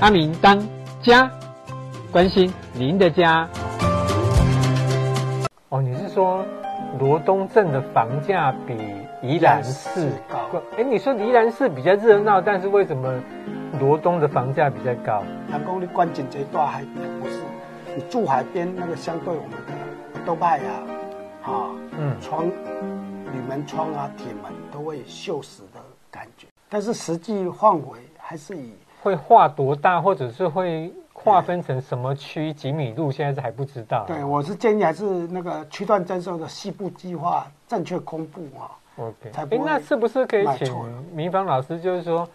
阿明当家，关心您的家。哦，你是说罗东镇的房价比宜兰市高？哎，你说宜兰市比较热闹，但是为什么罗东的房价比较高？南宫的关景这一段海边不是？你住海边那个相对我们的豆瓣呀，啊，嗯，窗、铝门窗啊，铁门都会锈蚀的感觉，但是实际范围还是以会划多大，或者是会划分成什么区几米路，现在是还不知道。对，我是建议还是那个区段征收的西部计划正确公布啊。OK，哎，那是不是可以请明芳老师，就是说，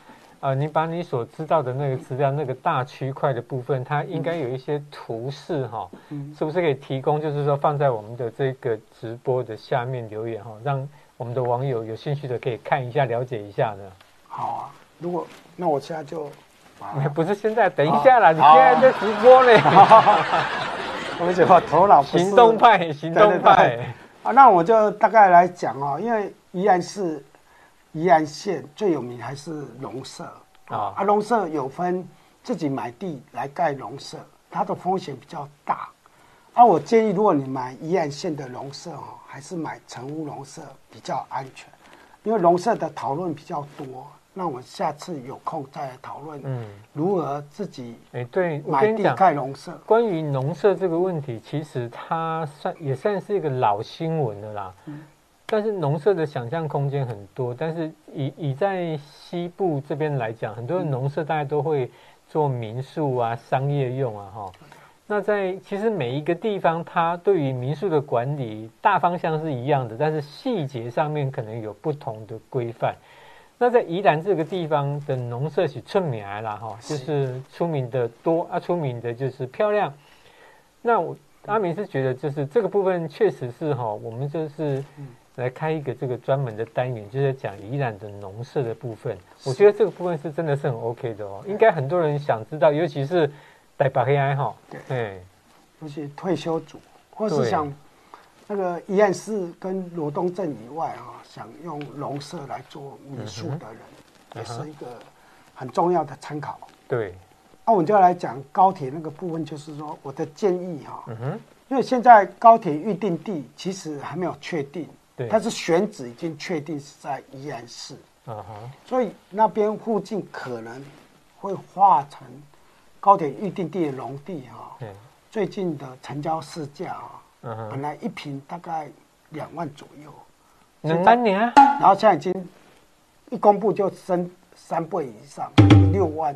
呃，你把你所知道的那个资料，那个大区块的部分，它应该有一些图示哈，嗯，是不是可以提供？就是说放在我们的这个直播的下面留言哈，让我们的网友有兴趣的可以看一下，了解一下呢。好啊，如果那我现在就。不是现在，等一下啦！你现在在直播呢。我们讲头脑行动派，行动派。啊，那我就大概来讲哦，因为宜兰市、宜兰县最有名还是农舍啊。啊，农舍有分自己买地来盖农舍，它的风险比较大。啊，我建议如果你买宜兰县的农舍哦，还是买成屋农舍比较安全，因为农舍的讨论比较多。那我们下次有空再来讨论，嗯，如何自己哎，对，买地盖农舍。关于农舍这个问题，其实它算也算是一个老新闻了啦。嗯，但是农舍的想象空间很多，但是以以在西部这边来讲，很多的农舍大家都会做民宿啊、商业用啊，哈。那在其实每一个地方，它对于民宿的管理大方向是一样的，但是细节上面可能有不同的规范。那在宜兰这个地方的农舍是出名了哈，就是出名的多啊，出名的就是漂亮。那我阿明是觉得，就是这个部分确实是哈，我们就是来开一个这个专门的单元，就是讲宜兰的农舍的部分。我觉得这个部分是真的是很 OK 的哦，应该很多人想知道，尤其是带把黑爱哈，对，尤其退休族或是想。那个宜兰市跟罗东镇以外啊，想用农舍来做民宿的人，也是一个很重要的参考。对，那我们就要来讲高铁那个部分，就是说我的建议哈，因为现在高铁预定地其实还没有确定，对，但是选址已经确定是在宜兰市，所以那边附近可能会化成高铁预定地的农地哈，最近的成交市价啊。嗯，本来一瓶大概两万左右，两万年，然后现在已经一公布就升三倍以上，六万，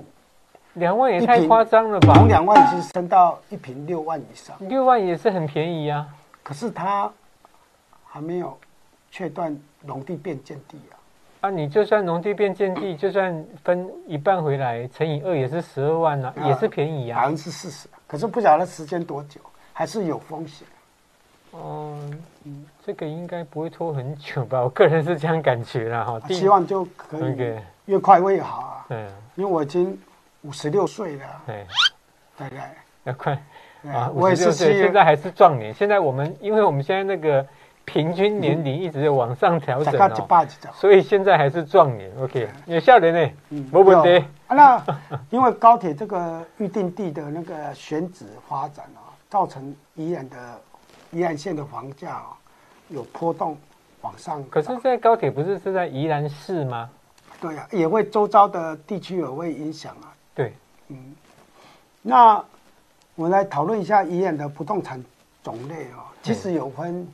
两万也太夸张了吧？从两万已经升到一瓶六万以上，六万也是很便宜啊。可是它还没有确断农地变建地啊。啊，你就算农地变建地，就算分一半回来乘以二也是十二万啊，也是便宜啊，百分之四十。可是不晓得时间多久，还是有风险。哦，嗯，这个应该不会拖很久吧？我个人是这样感觉啦，哈。希望就可以越快越好啊。对，因为我已经五十六岁了。对，大概要快啊，五十六岁现在还是壮年。现在我们因为我们现在那个平均年龄一直在往上调整哦，所以现在还是壮年。OK，有效的呢，嗯，没问题。那 因为高铁这个预定地的那个选址发展啊，造成宜兰的。宜兰县的房价有波动往上，可是，在高铁不是是在宜兰市吗？对呀、啊，也会周遭的地区也会影响啊。对，嗯，那我们来讨论一下宜兰的不动产种类哦，其实有分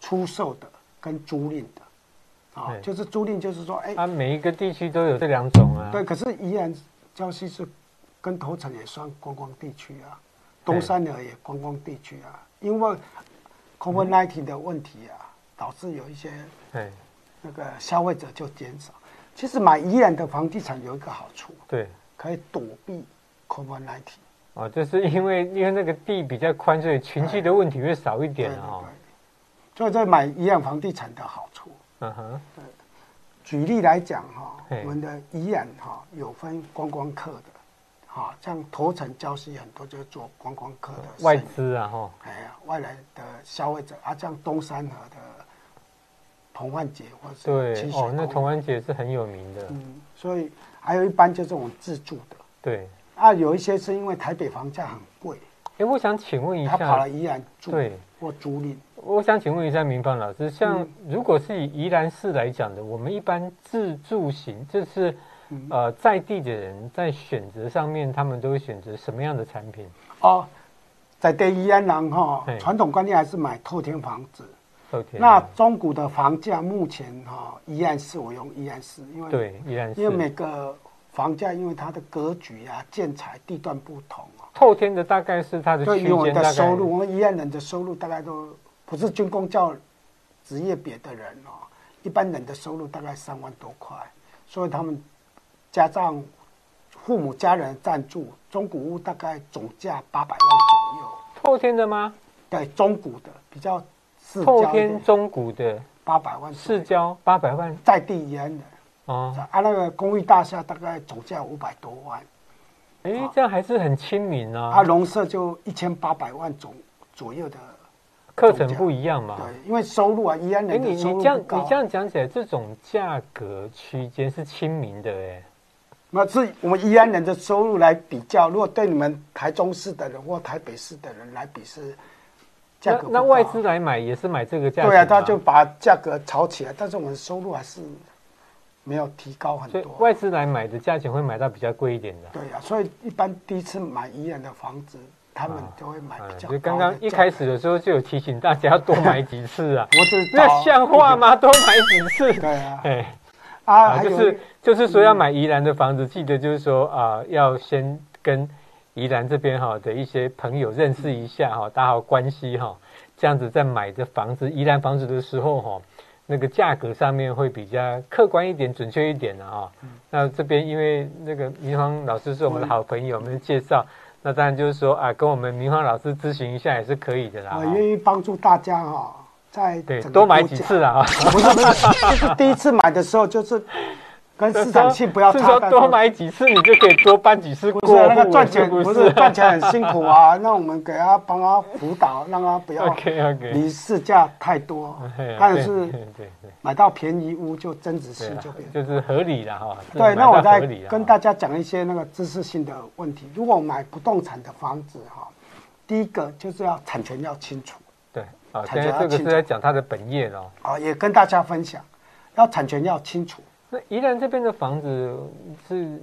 出售的跟租赁的啊，就是租赁，就是说，哎，它每一个地区都有这两种啊。对，可是宜兰礁溪是跟头城也算观光地区啊，东山呢也观光地区啊。因为 COVID-19 的问题啊，导致有一些那个消费者就减少。其实买宜兰的房地产有一个好处，对，可以躲避 COVID-19。哦，就是因为因为那个地比较宽，所以群聚的问题会少一点啊。所以这买宜兰房地产的好处。嗯哼。对。举例来讲哈，我们的宜兰哈有分观光客的。啊，像头城、礁溪很多就是做观光客的外资啊，哈，哎呀，外来的消费者啊，像东山河的童万节或者对哦，那童万节是很有名的，嗯，所以还有一般就是我们自住的对。啊，有一些是因为台北房价很贵。哎，我想请问一下，他跑来宜兰住，对，或租赁。我想请问一下明芳老师，像如果是以宜兰市来讲的，我们一般自住型，就是呃在地的人在选择上面，他们都会选择什么样的产品？哦，在地宜安人哈，传统观念还是买透天房子。透天。那中古的房价目前哈，宜兰市我用宜兰市，因为对宜兰市，因为每个房价因为它的格局啊、建材、地段不同。透天的大概是它的区间，我们的收入，我们宜兰人的收入大概都不是军工教职业别的人哦，一般人的收入大概三万多块，所以他们加上父母家人赞助，中古屋大概总价八百万左右。透天的吗？对，中古的比较市透天中古的八百万，市郊八百万，在地宜兰的哦，啊，那个公寓大厦大概总价五百多万。哎，这样还是很亲民啊！啊农舍就一千八百万总左右的课程不一样嘛？对，因为收入啊，宜安人的收入高。你你这样你这样讲起来，这种价格区间是亲民的哎。那是我们宜安人的收入来比较，如果对你们台中市的人或台北市的人来比是价格。那外资来买也是买这个价格？对啊，他就把价格炒起来，但是我们收入还是。没有提高很多，外资来买的价钱会买到比较贵一点的。对、啊，所以一般第一次买宜安的房子，他们就会买比较。就刚刚一开始的时候就有提醒大家要多买几次啊，我知道，那像话吗？多买几次？对啊，哎，啊，就是就是说要买宜兰的房子，记得就是说啊，要先跟宜兰这边哈的一些朋友认识一下哈，打好关系哈，这样子在买这房子宜兰房子的时候哈。那个价格上面会比较客观一点、准确一点的哈。那这边因为那个明芳老师是我们的好朋友，我们介绍，那当然就是说啊，跟我们明芳老师咨询一下也是可以的啦。我愿意帮助大家哈，在对多买几次啦啊。不是不是，就是第一次买的时候就是。跟市场性不要差，是说多买几次，你就可以多办几次过户。那个赚钱不是赚钱很辛苦啊，那我们给他帮他辅导，让他不要 离市价太多。但是买到便宜屋就增值性就变就是合理了哈。对，那我再跟大家讲一些那个知识性的问题。如果买不动产的房子哈，第一个就是要产权要清楚。对，啊，这个是在讲他的本业哦。啊，也跟大家分享，要产权要清楚。那宜兰这边的房子是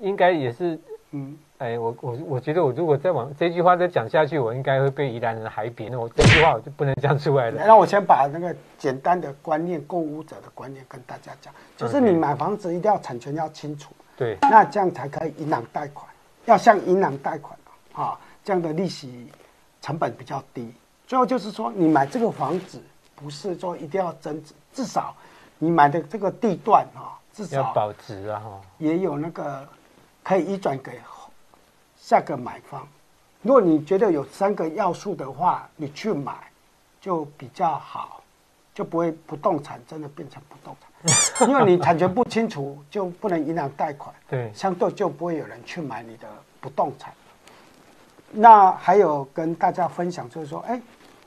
应该也是，嗯，哎，我我我觉得我如果再往这句话再讲下去，我应该会被宜兰人海扁。那我这句话我就不能讲出来了。那我先把那个简单的观念，购物者的观念跟大家讲，就是你买房子一定要产权要清楚，对，那这样才可以银行贷款，要向银行贷款啊，这样的利息成本比较低。最后就是说，你买这个房子不是说一定要增值，至少。你买的这个地段哦，至少保值啊哈，也有那个可以移转给下个买方。如果你觉得有三个要素的话，你去买就比较好，就不会不动产真的变成不动产。因为你产权不清楚，就不能银行贷款，对，相对就不会有人去买你的不动产。那还有跟大家分享就是说，哎，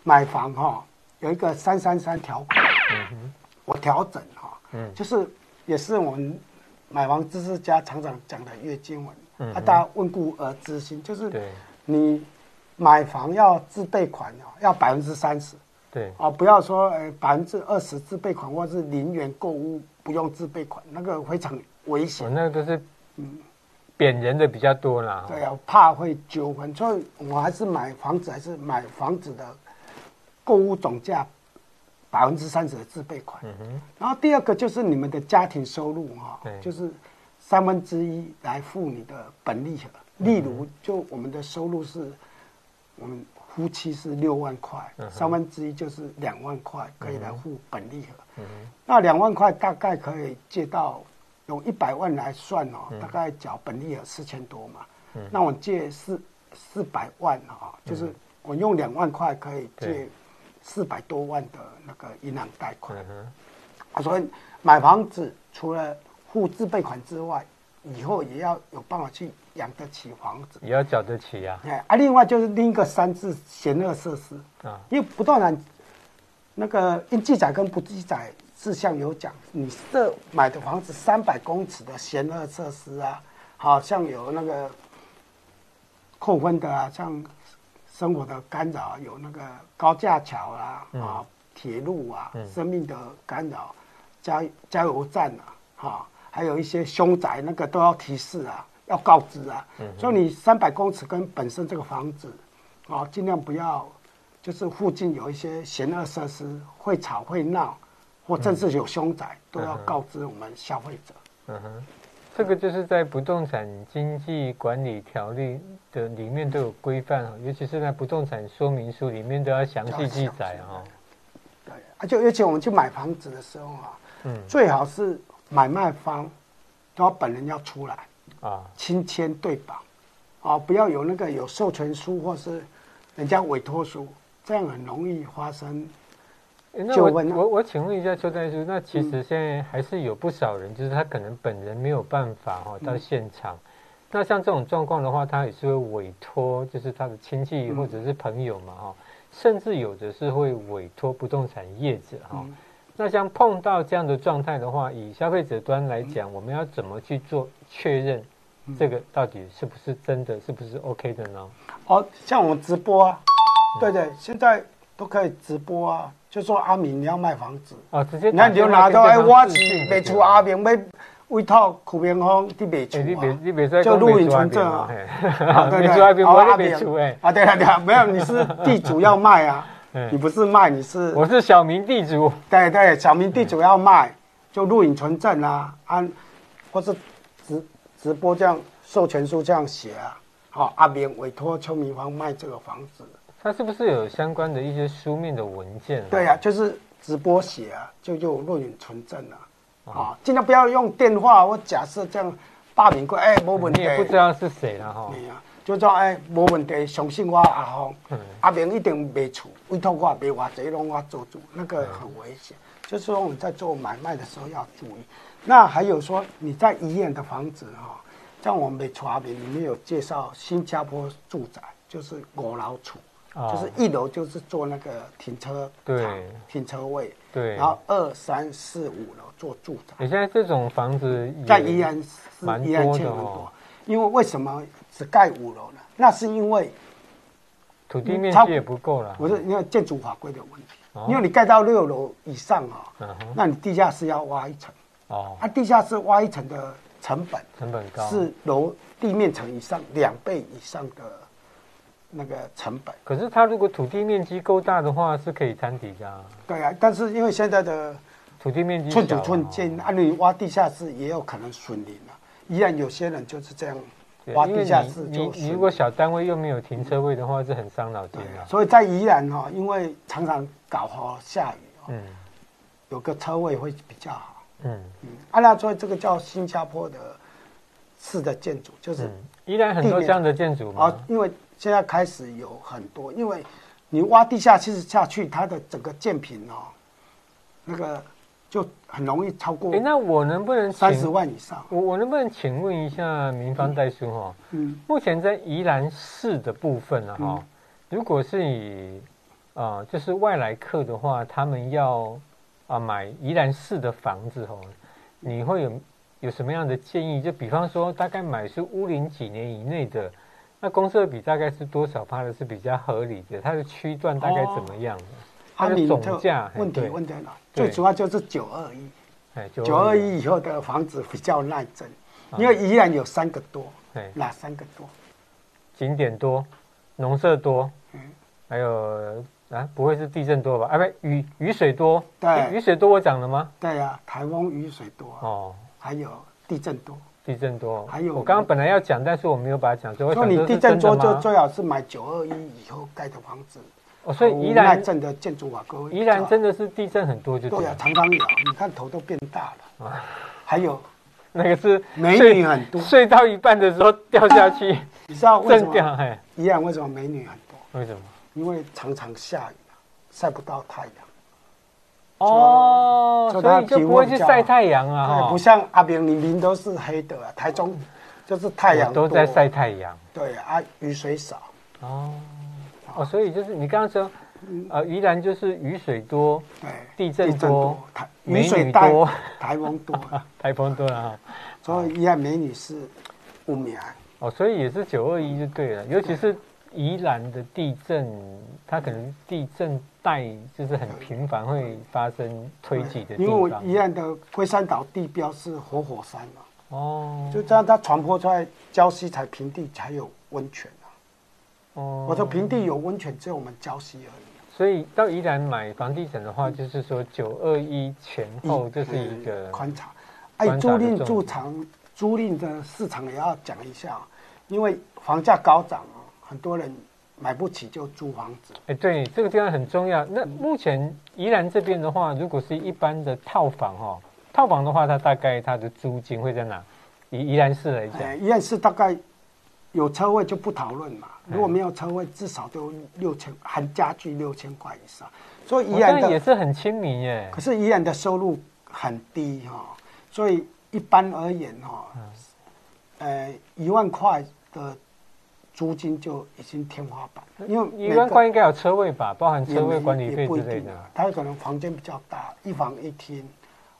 买房哈有一个三三三条款。嗯哼。我调整哈，嗯，就是也是我们买房知识家常常讲的月经文，嗯，啊，大家温故而知新，就是你买房要自备款哦，要百分之三十，对，啊，不要说呃百分之二十自备款，或者是零元购物不用自备款，那个非常危险。那个都是嗯，贬人的比较多啦。对啊，怕会纠纷，所以我还是买房子，还是买房子的购物总价。百分之三十的自备款，然后第二个就是你们的家庭收入哈，就是三分之一来付你的本利。例如，就我们的收入是，我们夫妻是六万块，三分之一就是两万块，可以来付本利和。那两万块大概可以借到，用一百万来算哦，大概缴本利有四千多嘛。那我借四四百万哈，就是我用两万块可以借。四百多万的那个银行贷款，我说买房子除了付自备款之外，以后也要有办法去养得起房子，也要缴得起呀。哎，啊，另外就是另一个三字闲乐设施。啊，因为不动产那个应记载跟不记载事项有讲，你这买的房子三百公尺的闲乐设施啊，好像有那个扣分的啊，像生活的干扰，有那个高架桥啊，啊，铁路啊，生命的干扰，加加油站啊，哈，还有一些凶宅，那个都要提示啊，要告知啊。所以你三百公尺跟本身这个房子，啊，尽量不要，就是附近有一些嫌恶设施，会吵会闹，或甚至有凶宅，都要告知我们消费者。嗯哼。这个就是在不动产经纪管理条例的里面都有规范，尤其是在不动产说明书里面都要详细记载啊。对，而且而且我们去买房子的时候啊，嗯，最好是买卖方都要本人要出来啊，亲签对保啊，不要有那个有授权书或是人家委托书，这样很容易发生。那我我我请问一下邱代叔，那其实现在还是有不少人，就是他可能本人没有办法哈到现场，那像这种状况的话，他也是会委托，就是他的亲戚或者是朋友嘛哈，甚至有的是会委托不动产业者哈。那像碰到这样的状态的话，以消费者端来讲，我们要怎么去做确认？这个到底是不是真的，是不是 OK 的呢？哦，像我们直播啊，对对，现在都可以直播啊。就说阿明你要卖房子。啊，直接那你就拿到哎，我是 卖厝阿明要委托许明峰去卖厝啊，就录影存证啊，对对。对，阿明啊，对啊对啊，没有你是地主要卖啊，你不是卖你是我是小明地主，对对，小明地主要卖就录影存证啊，按或是直直播这样授权书这样写啊，好阿明委托邱明芳卖这个房子。他是不是有相关的一些书面的文件？对呀、啊，就是直播写啊，就就录影存证啊啊，尽量不要用电话。我假设这样大名贵，哎，没问题。你也不知道是谁了哈。对啊，就说哎，没问题，相信我阿峰，嗯、阿明一定没错，委托我卖偌济拢我做主，那个很危险。嗯、就是说我们在做买卖的时候要注意。那还有说你在医院的房子哈，像我们卖厝阿明里面有介绍新加坡住宅，就是五楼厝。就是一楼就是做那个停车场、停车位，对，然后二三四五楼做住宅。你现在这种房子在宜兰是宜兰很多，因为为什么只盖五楼呢？那是因为土地面积也不够了，不是因为建筑法规的问题。因为你盖到六楼以上啊，那你地下室要挖一层哦，啊，地下室挖一层的成本成本高，是楼地面层以上两倍以上的。那个成本，可是它如果土地面积够大的话，是可以摊底的。对啊，但是因为现在的土地面积寸土寸金，按你挖地下室也有可能损林了。宜兰有些人就是这样挖地下室就，你你如果小单位又没有停车位的话，是很伤脑筋的。所以在宜兰哈，因为常常搞好下雨，嗯，有个车位会比较好。嗯嗯，按那所以这个叫新加坡的式的建筑，就是宜兰很多这样的建筑嘛，啊因为。现在开始有很多，因为你挖地下室下去，它的整个建品哦，那个就很容易超过。哎，那我能不能三十万以上？我我能不能请问一下明芳代书哈？嗯，目前在宜兰市的部分呢哈，如果是以啊、呃，就是外来客的话，他们要啊买宜兰市的房子哦，你会有有什么样的建议？就比方说，大概买是屋龄几年以内的。那公设比大概是多少趴的是比较合理的？它的区段大概怎么样？它的总价问题问在哪？最主要就是九二一，九二一以后的房子比较耐震，因为依然有三个多，哪三个多？景点多，农舍多，还有啊，不会是地震多吧？啊，不，雨雨水多，对，雨水多我讲了吗？对呀，台风雨水多哦，还有地震多。地震多，还有我刚刚本来要讲，但是我没有把它讲。说你地震多，就最好是买九二一以后盖的房子。哦，所以宜兰镇的建筑啊，各位，宜兰真的是地震很多，就对啊，常常有，你看头都变大了啊。还有那个是美女很多，睡到一半的时候掉下去，你知道为什么？宜兰为什么美女很多？为什么？因为常常下雨，晒不到太阳。哦，所以就不会去晒太阳啊，不像阿明，你明都是黑的，台中就是太阳都在晒太阳。对啊，雨水少。哦，哦，所以就是你刚刚说，呃，宜兰就是雨水多，对，地震多，台雨水多，台风多，台风多啊。所以宜兰美女是五名。哦，所以也是九二一就对了，尤其是宜兰的地震，它可能地震带就是很频繁会发生推挤的地方。因为宜兰的龟山岛地标是活火，火山嘛。哦。就这样，它传播出来，礁溪才平地才有温泉啊。哦。我说平地有温泉，只有我们礁溪而已。所以到宜兰买房地产的话，就是说九二一前后就是一个观察。哎，租赁住场，租赁的市场也要讲一下，因为房价高涨啊，很多人买不起就租房子。哎，对，这个地方很重要。那目前宜兰这边的话，如果是一般的套房哈，套房的话，它大概它的租金会在哪？宜宜兰市来讲，宜兰市大概有车位就不讨论嘛。如果没有车位，至少都六千，含家具六千块以上。所以宜兰的也是很亲民耶。可是宜兰的收入很低哈，所以一般而言哈，呃，一万块的租金就已经天花板。因为一万块应该有车位吧，包含车位管理费之类的。它有可能房间比较大，一房一厅。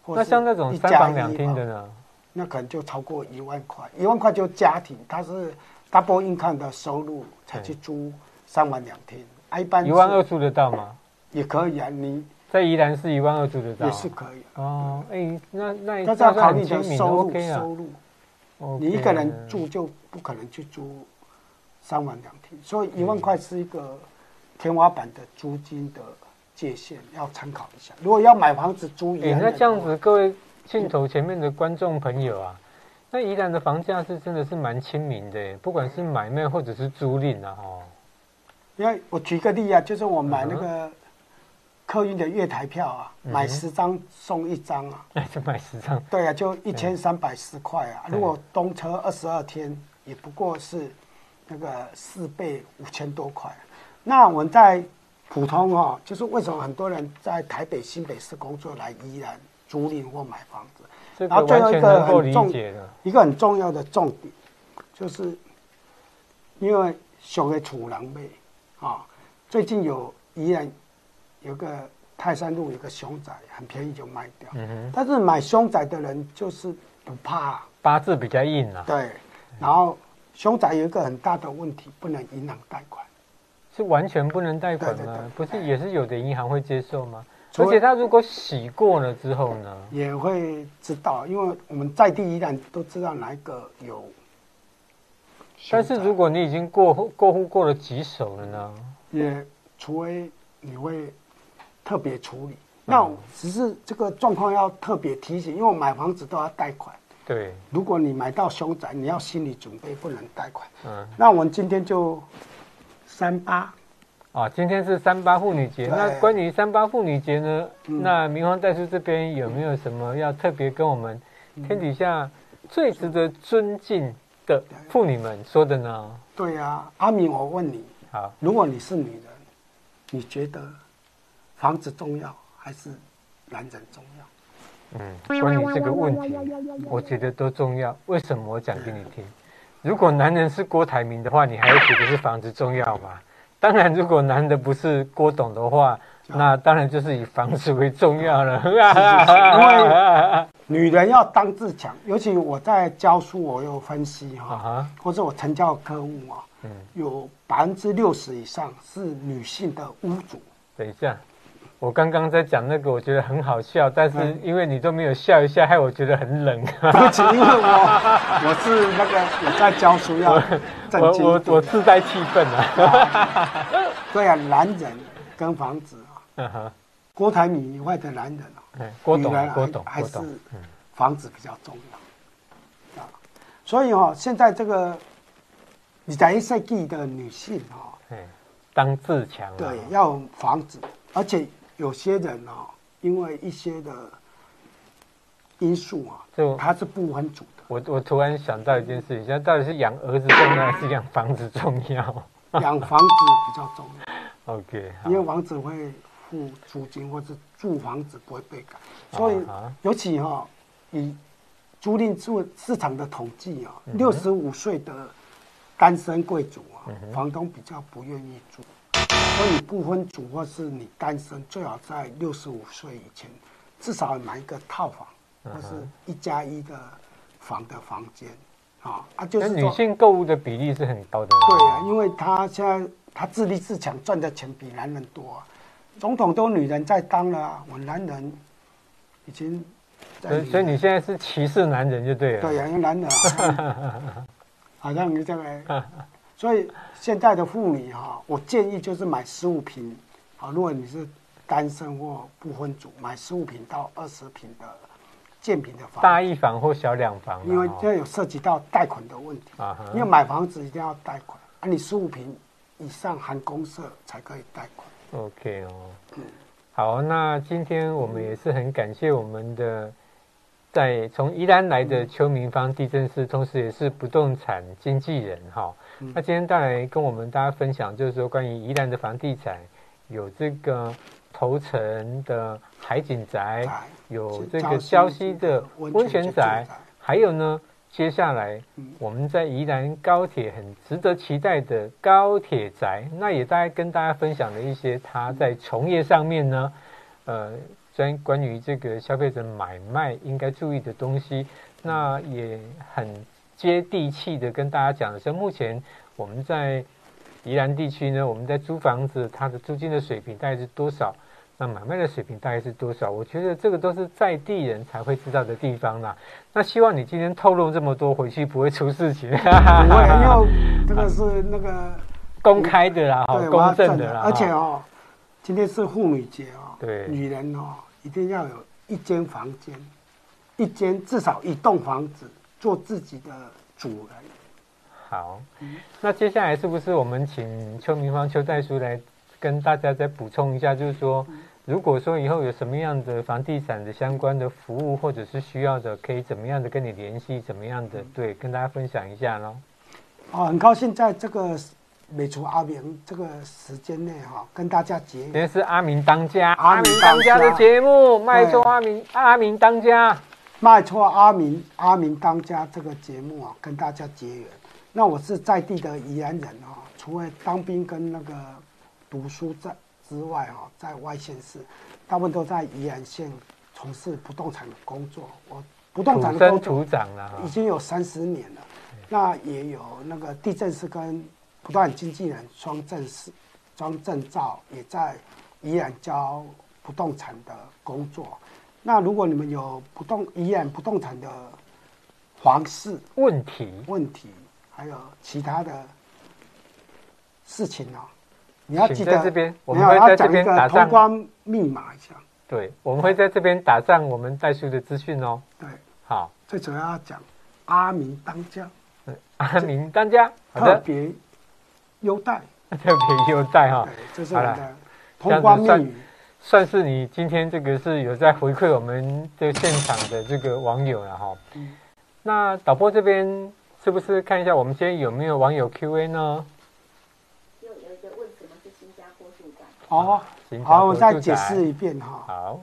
那像那种三房两厅的呢？那可能就超过一万块，一万块就家庭，他是。Double income 的收入才去租三万两天，一般一万二租得到吗？也可以啊，你在宜兰是一万二租得到，也是可以哦。哎，那那那要考虑你的收入收入，你一个人住就不可能去租三万两天，所以一万块是一个天花板的租金的界限，要参考一下。如果要买房子租，哎，那这样子，各位镜头前面的观众朋友啊。那宜兰的房价是真的是蛮亲民的，不管是买卖或者是租赁啊，哦。因为我举个例啊，就是我买那个客运的月台票啊，嗯、买十张送一张啊。那 就买十张。对啊，就一千三百十块啊。如果东车二十二天，也不过是那个四倍五千多块。那我们在普通哈，就是为什么很多人在台北新北市工作来宜兰租赁或买房子？然后最后一个很重一个很重要的重点，就是因为熊的储狼狈啊，最近有宜兰有个泰山路有个熊仔很便宜就卖掉，但是买凶宅的人就是不怕，八字比较硬啊。对，然后凶宅有一个很大的问题，不能银行贷款，是完全不能贷款吗？不是，也是有的银行会接受吗？而且他如果洗过了之后呢，也会知道，因为我们在地宜兰都知道哪一个有。但是如果你已经过户过户过了几手了呢？也除非你会特别处理，那只是这个状况要特别提醒，因为我买房子都要贷款。对，如果你买到凶宅，你要心理准备不能贷款。嗯，那我们今天就三八。啊，今天是三八妇女节。那关于三八妇女节呢？嗯、那明皇大叔这边有没有什么要特别跟我们天底下最值得尊敬的妇女们说的呢？对呀、啊，阿明，我问你，好，如果你是女人，你觉得房子重要还是男人重要？嗯，关于这个问题，我觉得都重要。为什么？我讲给你听。如果男人是郭台铭的话，你还会觉得是房子重要吗？当然，如果男的不是郭董的话，那当然就是以房子为重要了。因为女人要当自强，尤其我在教书，我有分析哈，或者我成交的客户啊，嗯有百分之六十以上是女性的屋主。等一下。我刚刚在讲那个，我觉得很好笑，但是因为你都没有笑一下，害我觉得很冷。对不起，因为我 我是那个我在教书要我我我自带气氛啊。对啊，男人跟房子啊，郭台铭以外的男人啊，郭董郭董还是房子比较重要啊。所以哈，现在这个你在一世纪的女性哈，当自强，对，要房子，而且。有些人哦，因为一些的因素啊，就他是不分组的。我我突然想到一件事情，现在到底是养儿子重要还是养房子重要？养房子比较重要。OK，因为房子会付租金，或是住房子不会被改，所以尤其哈，以租赁住市场的统计啊，六十五岁的单身贵族啊，房东比较不愿意住。所以不分组或是你单身，最好在六十五岁以前，至少买一个套房，或是一加一的房的房间，啊啊，就是女性购物的比例是很高的。对啊，因为她现在她自立自强，赚的钱比男人多。总统都女人在当了啊，我男人已经。所以，所以你现在是歧视男人就对了。对啊，因为男人 好像你这个，所以现在的妇女哈，我建议就是买十五坪，好，如果你是单身或不婚族，买十五平到二十平的建平的房，大一房或小两房，因为这有涉及到贷款的问题啊。因为买房子一定要贷款啊，你十五平以上含公社才可以贷款。OK 哦，嗯，好，那今天我们也是很感谢我们的。在从宜兰来的邱明芳地震师，同时也是不动产经纪人哈。那今天带来跟我们大家分享，就是说关于宜兰的房地产，有这个头城的海景宅，有这个礁溪的温泉宅，还有呢，接下来我们在宜兰高铁很值得期待的高铁宅，那也大概跟大家分享了一些他在从业上面呢，呃。关关于这个消费者买卖应该注意的东西，那也很接地气的跟大家讲的是，目前我们在宜兰地区呢，我们在租房子，它的租金的水平大概是多少？那买卖的水平大概是多少？我觉得这个都是在地人才会知道的地方啦。那希望你今天透露这么多，回去不会出事情。不会，因为这个是那个 公开的啦，哈，公正的啦。而且哦，今天是妇女节哦，对，女人哦。一定要有一间房间，一间至少一栋房子做自己的主人。好，那接下来是不是我们请邱明芳邱代书来跟大家再补充一下？就是说，如果说以后有什么样的房地产的相关的服务或者是需要的，可以怎么样的跟你联系？怎么样的对，跟大家分享一下喽。哦，很高兴在这个。美厨阿明这个时间内哈，跟大家结缘。今天是阿明当家，阿明当家的节目，卖厝阿明，阿明当家，卖厝阿明，阿明当家这个节目啊，跟大家结缘。那我是在地的宜兰人啊，除了当兵跟那个读书在之外啊，在外县市，大部分都在宜兰县从事不动产的工作。我不动产的工作已经有三十年了，那也有那个地震是跟。不断经纪人双证是双证照，也在宜兰教不动产的工作。那如果你们有不动医院不动产的房事问题问题，还有其他的事情呢、哦？你要记得这边，我们会在这边打上通关密码一下。对，我们会在这边打上我们代书的资讯哦。对，好，最主要要讲阿明当家。阿明当家，特别。优待，特别优待哈。这是我们的通关密语，算是你今天这个是有在回馈我们这现场的这个网友了哈。嗯。那导播这边是不是看一下我们今天有没有网友 Q&A 呢？有有一个问什么是新加坡住宅？哦，好，我再解释一遍哈。好，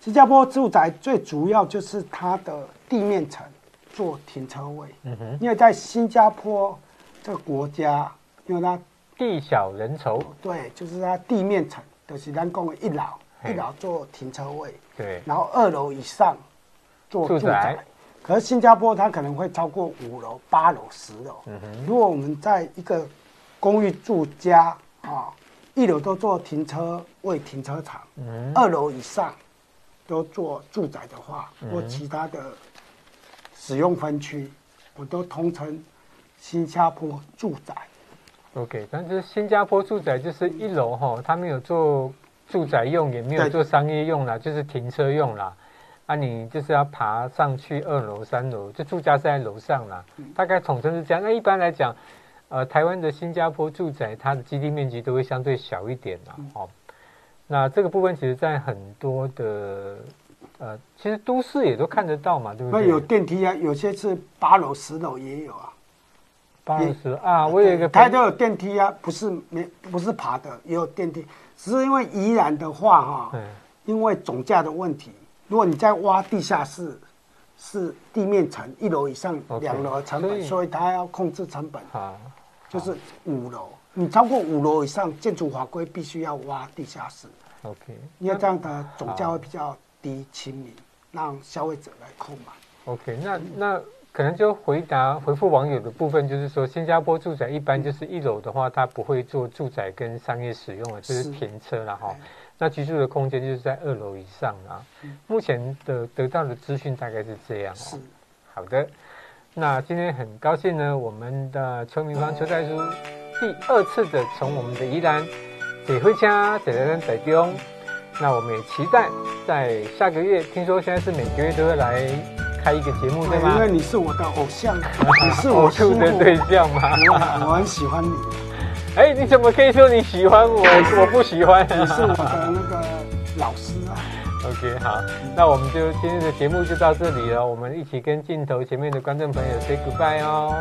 新加坡住宅最主要就是它的地面层做停车位。嗯哼。因为在新加坡这个国家。因为它地小人稠，对，就是它地面层都、就是咱讲的一楼，一楼做停车位，对，然后二楼以上做住宅。可是新加坡它可能会超过五楼、八楼、十楼。嗯哼。如果我们在一个公寓住家啊，一楼都做停车位、停车场，嗯，二楼以上都做住宅的话，嗯、或其他的使用分区，我都通称新加坡住宅。OK，但是新加坡住宅就是一楼哈，它没有做住宅用，也没有做商业用啦，就是停车用啦。啊，你就是要爬上去二楼、三楼，就住家是在楼上啦。大概统称是这样。那一般来讲，呃，台湾的新加坡住宅，它的基地面积都会相对小一点啦。哦，那这个部分其实，在很多的呃，其实都市也都看得到嘛，对不对？那有电梯啊，有些是八楼、十楼也有啊。八十啊，我有一个，它都有电梯啊，不是没不是爬的，也有电梯。只是因为宜兰的话哈，因为总价的问题，如果你在挖地下室，是地面层一楼以上两楼的成本，所以它要控制成本，就是五楼，你超过五楼以上，建筑法规必须要挖地下室。OK，因为这样的总价会比较低亲民，让消费者来购买。OK，那那。可能就回答回复网友的部分，就是说新加坡住宅一般就是一楼的话，它不会做住宅跟商业使用了，就是停车了哈。那居住的空间就是在二楼以上啊。目前的得到的资讯大概是这样哦。好的，那今天很高兴呢，我们的邱明芳邱代书第二次的从我们的宜兰北回家，北来北中。那我们也期待在下个月，听说现在是每个月都会来开一个节目，对吗？因为你是我的偶像，你是我处的对象嘛。我我很喜欢你。哎，你怎么可以说你喜欢我？我不喜欢。你是我的那个老师啊。OK，好，那我们就今天的节目就到这里了。我们一起跟镜头前面的观众朋友 say goodbye 哦。